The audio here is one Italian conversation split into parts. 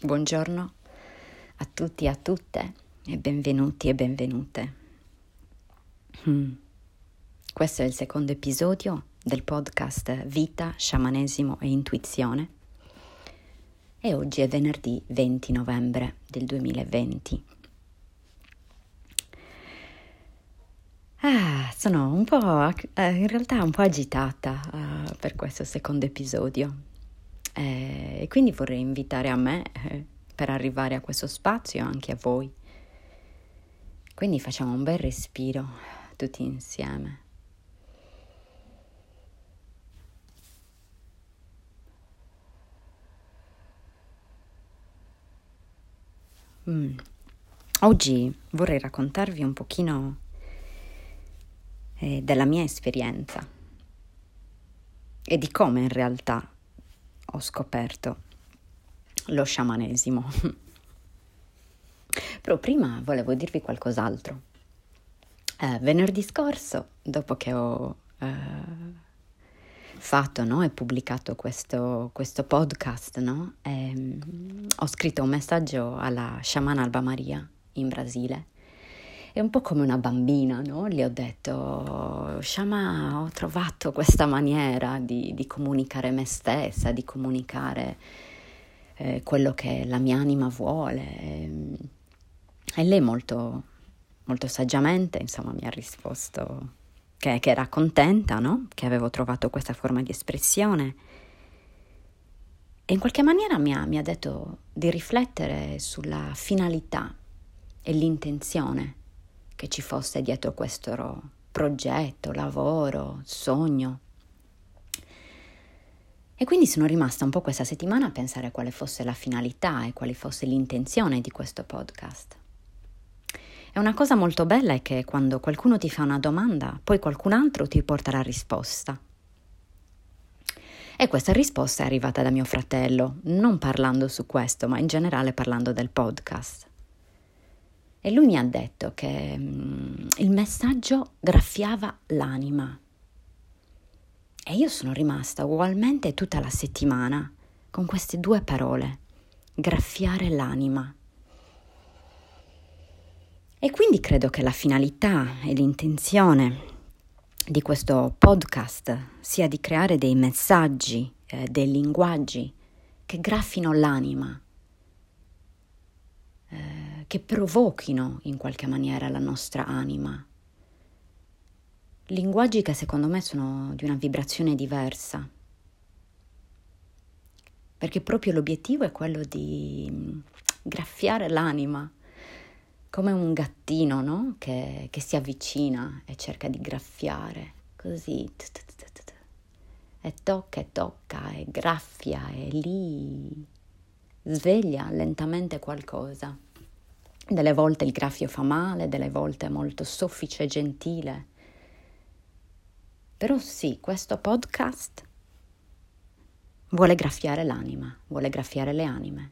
Buongiorno a tutti e a tutte e benvenuti e benvenute. Hmm. Questo è il secondo episodio del podcast Vita, Sciamanesimo e Intuizione e oggi è venerdì 20 novembre del 2020. Ah, sono un po', eh, in realtà un po' agitata uh, per questo secondo episodio e quindi vorrei invitare a me eh, per arrivare a questo spazio anche a voi. Quindi facciamo un bel respiro tutti insieme. Mm. Oggi vorrei raccontarvi un pochino eh, della mia esperienza e di come in realtà ho scoperto lo sciamanesimo. Però prima volevo dirvi qualcos'altro. Eh, venerdì scorso, dopo che ho eh, fatto no, e pubblicato questo, questo podcast, no, ehm, ho scritto un messaggio alla sciamana Alba Maria in Brasile è un po' come una bambina, no? Le ho detto, Shama, ho trovato questa maniera di, di comunicare me stessa, di comunicare eh, quello che la mia anima vuole. E lei molto, molto saggiamente, insomma, mi ha risposto che, che era contenta, no? Che avevo trovato questa forma di espressione. E in qualche maniera mi ha, mi ha detto di riflettere sulla finalità e l'intenzione che ci fosse dietro questo progetto, lavoro, sogno. E quindi sono rimasta un po' questa settimana a pensare quale fosse la finalità e quale fosse l'intenzione di questo podcast. E una cosa molto bella è che quando qualcuno ti fa una domanda, poi qualcun altro ti porta la risposta. E questa risposta è arrivata da mio fratello, non parlando su questo, ma in generale parlando del podcast. E lui mi ha detto che mm, il messaggio graffiava l'anima. E io sono rimasta ugualmente tutta la settimana con queste due parole, graffiare l'anima. E quindi credo che la finalità e l'intenzione di questo podcast sia di creare dei messaggi, eh, dei linguaggi che graffino l'anima. Eh, che provochino in qualche maniera la nostra anima. Linguaggi che secondo me sono di una vibrazione diversa, perché proprio l'obiettivo è quello di mm, graffiare l'anima, come un gattino no? che, che si avvicina e cerca di graffiare, così, e tocca e tocca e graffia e lì sveglia lentamente qualcosa. Delle volte il graffio fa male, delle volte è molto soffice e gentile. Però sì, questo podcast vuole graffiare l'anima, vuole graffiare le anime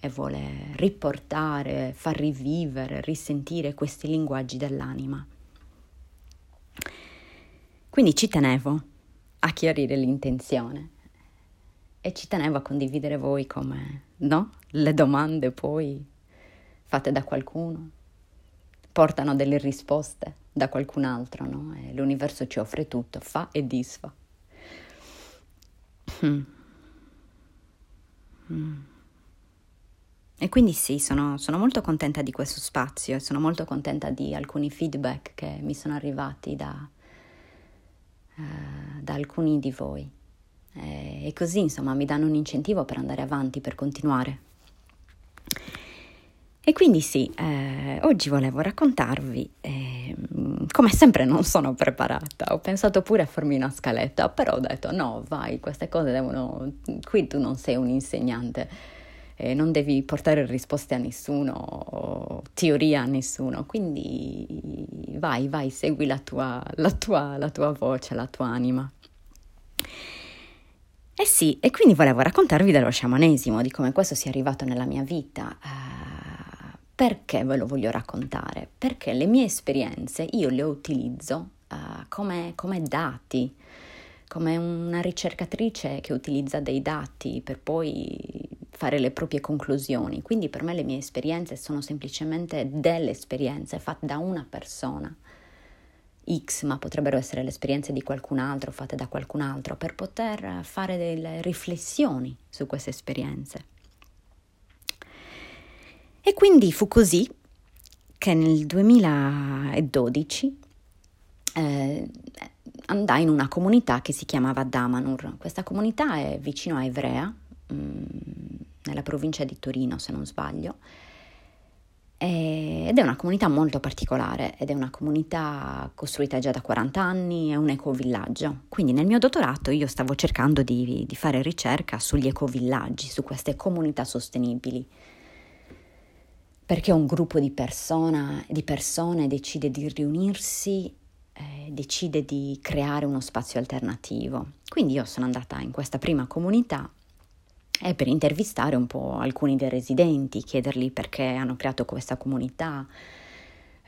e vuole riportare, far rivivere, risentire questi linguaggi dell'anima. Quindi ci tenevo a chiarire l'intenzione e ci tenevo a condividere voi come, no? Le domande poi fatte da qualcuno, portano delle risposte da qualcun altro, no? E l'universo ci offre tutto, fa e disfa. Mm. Mm. E quindi sì, sono, sono, molto contenta di questo spazio e sono molto contenta di alcuni feedback che mi sono arrivati da, uh, da alcuni di voi. E, così, insomma, mi danno un incentivo per andare avanti, per continuare. E quindi sì, eh, oggi volevo raccontarvi, eh, come sempre non sono preparata, ho pensato pure a farmi una scaletta, però ho detto no, vai, queste cose devono, qui tu non sei un insegnante, eh, non devi portare risposte a nessuno, o teoria a nessuno, quindi vai, vai, segui la tua, la tua, la tua voce, la tua anima. Eh sì, e quindi volevo raccontarvi dello sciamanesimo, di come questo sia arrivato nella mia vita. Eh, perché ve lo voglio raccontare? Perché le mie esperienze io le utilizzo uh, come, come dati, come una ricercatrice che utilizza dei dati per poi fare le proprie conclusioni. Quindi per me le mie esperienze sono semplicemente delle esperienze fatte da una persona. X, ma potrebbero essere le esperienze di qualcun altro, fatte da qualcun altro, per poter fare delle riflessioni su queste esperienze. E quindi fu così che nel 2012 eh, andai in una comunità che si chiamava Damanur. Questa comunità è vicino a Ivrea, mh, mm, nella provincia di Torino se non sbaglio, ed è una comunità molto particolare ed è una comunità costruita già da 40 anni, è un ecovillaggio. Quindi nel mio dottorato io stavo cercando di, di fare ricerca sugli ecovillaggi, su queste comunità sostenibili. Perché un gruppo di, persona, di persone decide di riunirsi, eh, decide di creare uno spazio alternativo. Quindi io sono andata in questa prima comunità è per intervistare un po' alcuni dei residenti, chiedergli perché hanno creato questa comunità,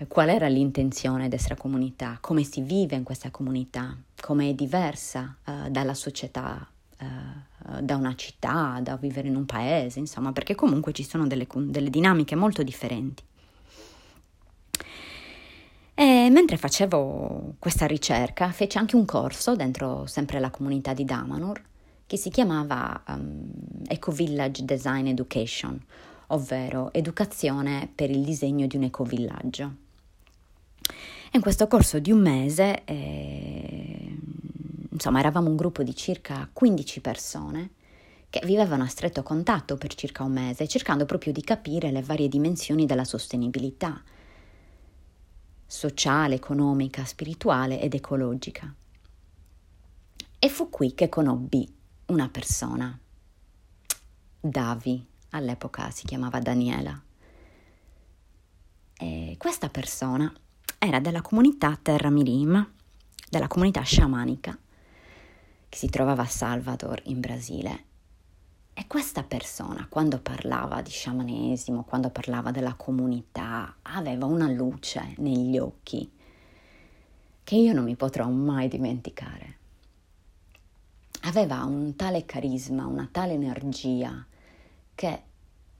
qual era l'intenzione di questa comunità, come si vive in questa comunità, come è diversa uh, dalla società, uh, da una città, da vivere in un paese, insomma, perché comunque ci sono delle, delle dinamiche molto differenti. E mentre facevo questa ricerca, feci anche un corso dentro sempre la comunità di Damanur che si chiamava um, Eco-Village Design Education, ovvero educazione per il disegno di un ecovillaggio. In questo corso di un mese, eh, insomma, eravamo un gruppo di circa 15 persone che vivevano a stretto contatto per circa un mese, cercando proprio di capire le varie dimensioni della sostenibilità sociale, economica, spirituale ed ecologica. E fu qui che conobbi una persona. Davi, all'epoca si chiamava Daniela. E questa persona era della comunità Terra Mirim, della comunità sciamanica che si trovava a Salvador in Brasile. E questa persona, quando parlava di sciamanesimo, quando parlava della comunità, aveva una luce negli occhi che io non mi potrò mai dimenticare aveva un tale carisma, una tale energia che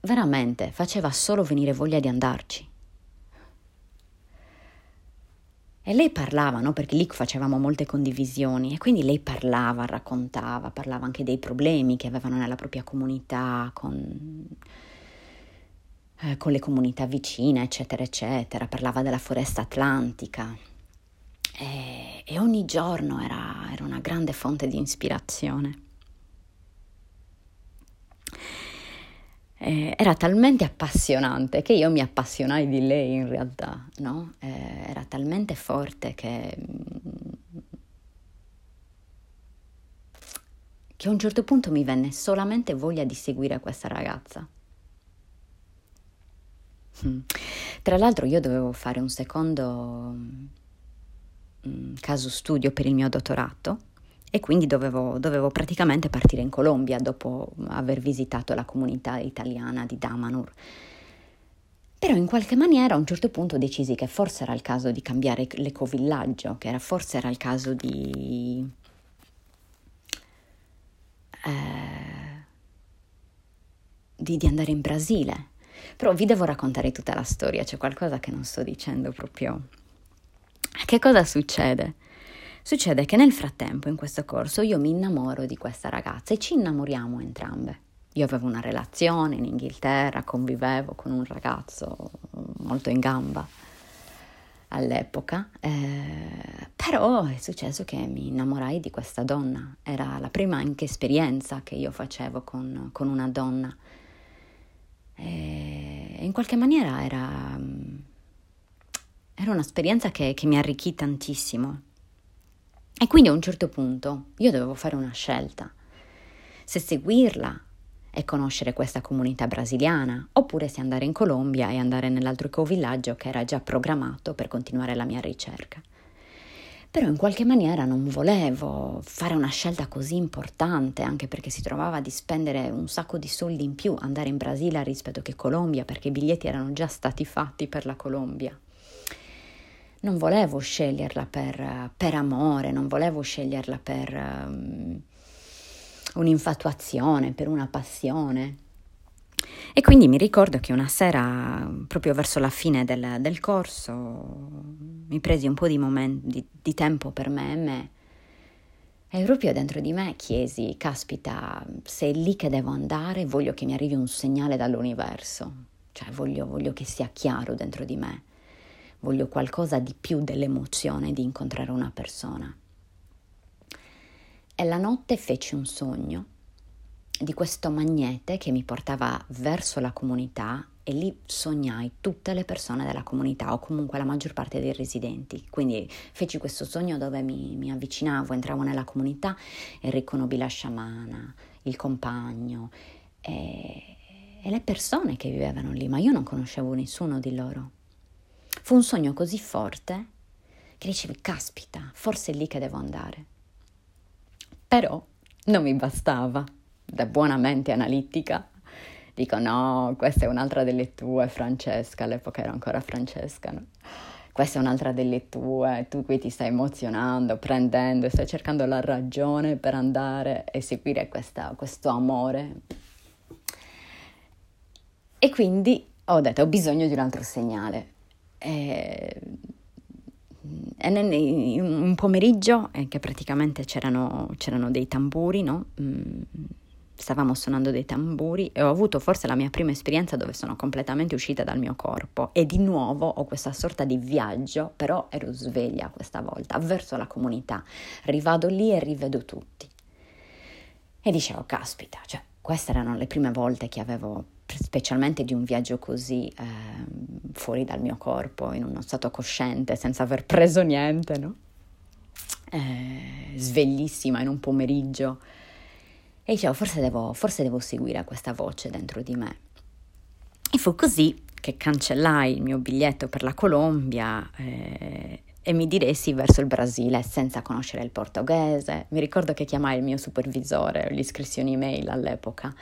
veramente faceva solo venire voglia di andarci. E lei parlava, no? Perché lì facevamo molte condivisioni e quindi lei parlava, raccontava, parlava anche dei problemi che avevano nella propria comunità, con, eh, con le comunità vicine, eccetera, eccetera. Parlava della foresta atlantica, e, e ogni giorno era, era una grande fonte di ispirazione. Eh, era talmente appassionante che io mi appassionai di lei in realtà, no? eh, era talmente forte che, che a un certo punto mi venne solamente voglia di seguire questa ragazza. Mm. Tra l'altro io dovevo fare un secondo Mm, caso studio per il mio dottorato e quindi dovevo, dovevo, praticamente partire in Colombia dopo aver visitato la comunità italiana di Damanur. Però in qualche maniera a un certo punto decisi che forse era il caso di cambiare l'ecovillaggio, che era, forse era il caso di... Eh, di, di andare in Brasile. Però vi devo raccontare tutta la storia, c'è qualcosa che non sto dicendo proprio che cosa succede? Succede che nel frattempo in questo corso io mi innamoro di questa ragazza e ci innamoriamo entrambe. Io avevo una relazione in Inghilterra, convivevo con un ragazzo molto in gamba all'epoca, eh, però è successo che mi innamorai di questa donna, era la prima anche esperienza che io facevo con, con una donna e in qualche maniera era era un'esperienza che, che mi arricchì tantissimo. E quindi a un certo punto io dovevo fare una scelta, se seguirla e conoscere questa comunità brasiliana, oppure se andare in Colombia e andare nell'altro ecovillaggio che era già programmato per continuare la mia ricerca. Però in qualche maniera non volevo fare una scelta così importante, anche perché si trovava di spendere un sacco di soldi in più andare in Brasile rispetto che Colombia, perché i biglietti erano già stati fatti per la Colombia non volevo sceglierla per, per amore, non volevo sceglierla per um, un'infatuazione, per una passione. E quindi mi ricordo che una sera, proprio verso la fine del, del corso, mi presi un po' di, momenti, di, di tempo per me e me. E proprio dentro di me chiesi, caspita, se è lì che devo andare, voglio che mi arrivi un segnale dall'universo, cioè voglio, voglio che sia chiaro dentro di me, voglio qualcosa di più dell'emozione di incontrare una persona. E la notte feci un sogno di questo magnete che mi portava verso la comunità e lì sognai tutte le persone della comunità o comunque la maggior parte dei residenti. Quindi feci questo sogno dove mi, mi avvicinavo, entravo nella comunità e riconobbi la sciamana, il compagno e, e le persone che vivevano lì, ma io non conoscevo nessuno di loro. Fu un sogno così forte che dicevi, caspita, forse è lì che devo andare. Però non mi bastava da buona mente analitica, dico no, questa è un'altra delle tue, Francesca, all'epoca era ancora Francesca, no? Questa è un'altra delle tue, tu qui ti stai emozionando, prendendo, stai cercando la ragione per andare e seguire questa, questo amore. E quindi ho detto, ho bisogno di un altro segnale. E, e un pomeriggio, eh, che praticamente c'erano, c'erano dei tamburi, no? Mm stavamo suonando dei tamburi e ho avuto forse la mia prima esperienza dove sono completamente uscita dal mio corpo e di nuovo ho questa sorta di viaggio, però ero sveglia questa volta, verso la comunità. Rivado lì e rivedo tutti. E dicevo, caspita, cioè, queste erano le prime volte che avevo, specialmente di un viaggio così eh, fuori dal mio corpo, in uno stato cosciente, senza aver preso niente, no? Eh, sveglissima in un pomeriggio e dicevo, forse devo, forse devo seguire questa voce dentro di me. E fu così che cancellai il mio biglietto per la Colombia eh, e mi diressi verso il Brasile senza conoscere il portoghese. Mi ricordo che chiamai il mio supervisore, gli scrissi un'email all'epoca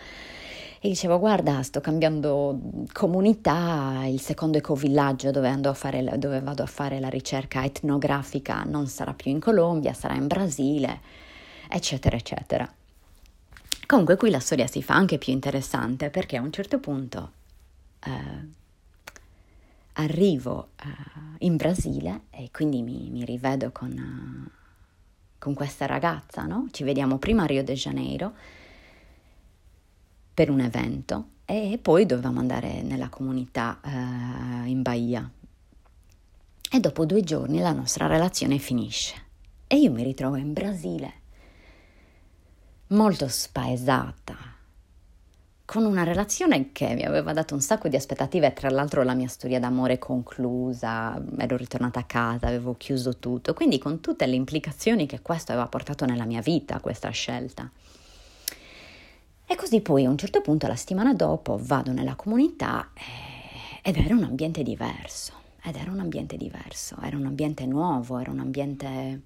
e dicevo guarda sto cambiando comunità, il secondo ecovillaggio dove, fare, dove vado a fare la ricerca etnografica non sarà più in Colombia, sarà in Brasile, eccetera, eccetera. Comunque qui la storia si fa anche più interessante perché a un certo punto eh, arrivo eh, in Brasile e quindi mi, mi rivedo con, uh, con, questa ragazza, no? Ci vediamo prima a Rio de Janeiro per un evento e poi dovevamo andare nella comunità eh, in Bahia. E dopo due giorni la nostra relazione finisce e io mi ritrovo in Brasile molto spaesata, con una relazione che mi aveva dato un sacco di aspettative, tra l'altro la mia storia d'amore conclusa, ero ritornata a casa, avevo chiuso tutto, quindi con tutte le implicazioni che questo aveva portato nella mia vita, questa scelta. E così poi a un certo punto, la settimana dopo, vado nella comunità eh, ed era un ambiente diverso, ed era un ambiente diverso, era un ambiente nuovo, era un ambiente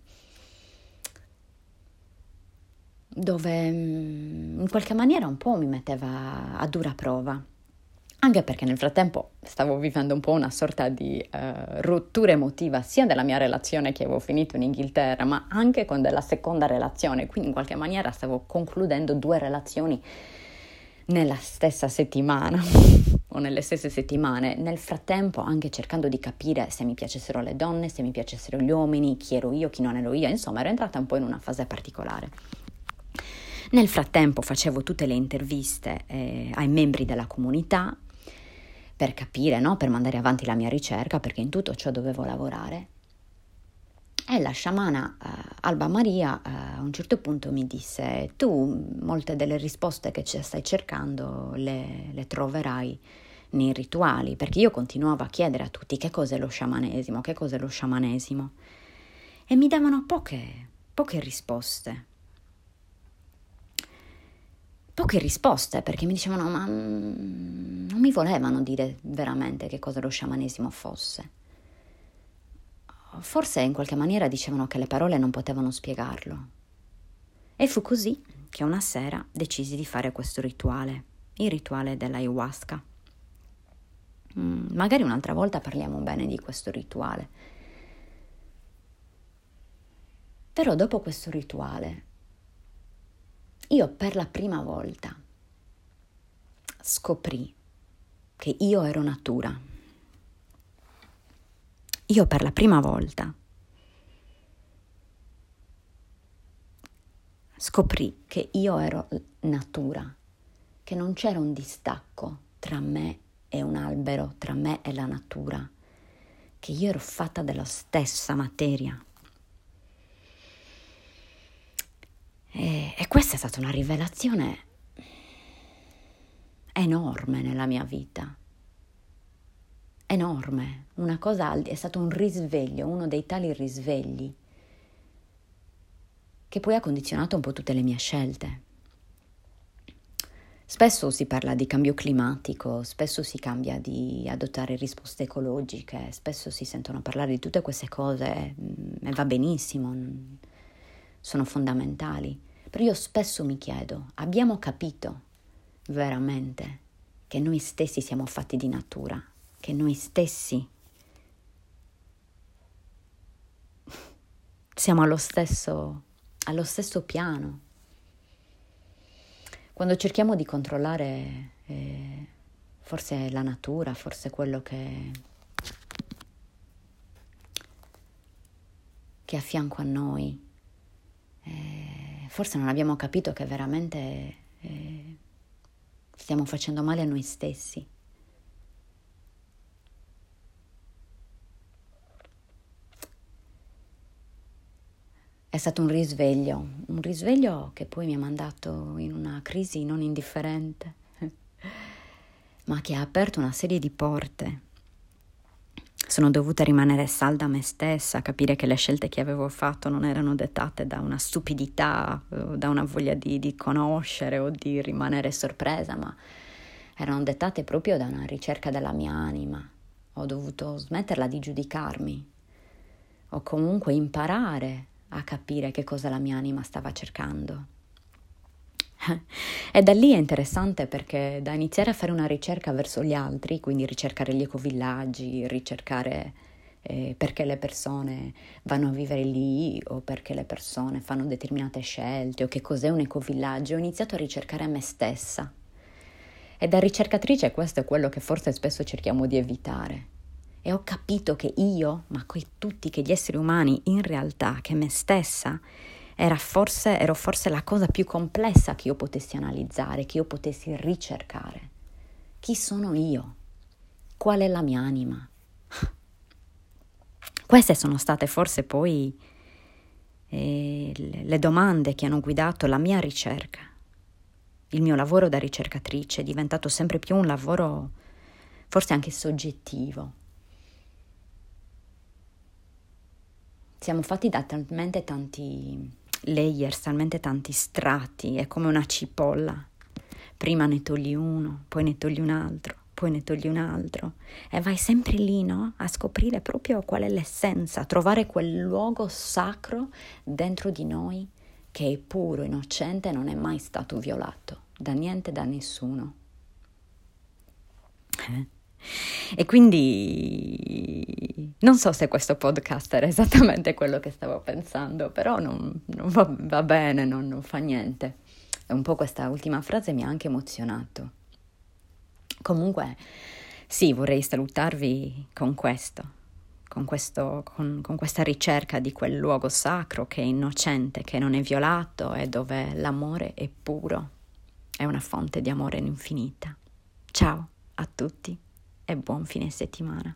dove mm, in qualche maniera un po' mi metteva a dura prova. Anche perché nel frattempo stavo vivendo un po' una sorta di uh, rottura emotiva sia della mia relazione che avevo finito in Inghilterra, ma anche con della seconda relazione. Quindi in qualche maniera stavo concludendo due relazioni nella stessa settimana o nelle stesse settimane. Nel frattempo anche cercando di capire se mi piacessero le donne, se mi piacessero gli uomini, chi ero io, chi non ero io. Insomma, ero entrata un po' in una fase particolare. Nel frattempo facevo tutte le interviste eh, ai membri della comunità per capire, no? per mandare avanti la mia ricerca, perché in tutto ciò dovevo lavorare. E la sciamana eh, Alba Maria eh, a un certo punto mi disse, tu molte delle risposte che stai cercando le, le troverai nei rituali, perché io continuavo a chiedere a tutti che cos'è lo sciamanesimo, che cos'è lo sciamanesimo, e mi davano poche, poche risposte poche risposte perché mi dicevano ma mm, non mi volevano dire veramente che cosa lo sciamanesimo fosse. Forse in qualche maniera dicevano che le parole non potevano spiegarlo. E fu così che una sera decisi di fare questo rituale, il rituale dell'ayahuasca. Mm, magari un'altra volta parliamo bene di questo rituale. Però dopo questo rituale io per la prima volta scoprì che io ero natura. Io per la prima volta scoprì che io ero natura, che non c'era un distacco tra me e un albero, tra me e la natura, che io ero fatta della stessa materia. E, e questa è stata una rivelazione enorme nella mia vita. Enorme, una cosa, è stato un risveglio, uno dei tali risvegli che poi ha condizionato un po' tutte le mie scelte. Spesso si parla di cambio climatico, spesso si cambia di adottare risposte ecologiche, spesso si sentono parlare di tutte queste cose mm, e va benissimo, sono fondamentali. Però io spesso mi chiedo, abbiamo capito veramente che noi stessi siamo fatti di natura, che noi stessi siamo allo stesso, allo stesso piano? Quando cerchiamo di controllare eh, forse la natura, forse quello che, che è a fianco a noi, eh, forse non abbiamo capito che veramente eh, stiamo facendo male a noi stessi. È stato un risveglio, un risveglio che poi mi ha mandato in una crisi non indifferente, ma che ha aperto una serie di porte. Sono dovuta rimanere salda a me stessa, capire che le scelte che avevo fatto non erano dettate da una stupidità, da una voglia di, di conoscere o di rimanere sorpresa, ma erano dettate proprio da una ricerca della mia anima. Ho dovuto smetterla di giudicarmi, o comunque imparare a capire che cosa la mia anima stava cercando. E da lì è interessante perché da iniziare a fare una ricerca verso gli altri, quindi ricercare gli ecovillaggi, ricercare eh, perché le persone vanno a vivere lì o perché le persone fanno determinate scelte o che cos'è un ecovillaggio, ho iniziato a ricercare me stessa. E da ricercatrice questo è quello che forse spesso cerchiamo di evitare, e ho capito che io, ma qui tutti che gli esseri umani, in realtà, che me stessa, era forse, ero forse la cosa più complessa che io potessi analizzare, che io potessi ricercare. Chi sono io? Qual è la mia anima? Queste sono state forse poi eh, le domande che hanno guidato la mia ricerca. Il mio lavoro da ricercatrice è diventato sempre più un lavoro forse anche soggettivo, siamo fatti da talmente tanti layers, talmente tanti strati, è come una cipolla. Prima ne togli uno, poi ne togli un altro, poi ne togli un altro e vai sempre lì, no? A scoprire proprio qual è l'essenza, trovare quel luogo sacro dentro di noi che è puro, innocente non è mai stato violato da niente, da nessuno. Eh? E quindi non so se questo podcast era esattamente quello che stavo pensando, però non, non va, va, bene, non, non fa niente. E un po' questa ultima frase mi ha anche emozionato. Comunque, sì, vorrei salutarvi con questo, con, questo, con, con, questa ricerca di quel luogo sacro che è innocente, che non è violato e dove l'amore è puro, è una fonte di amore infinita. Ciao a tutti e buon fine settimana.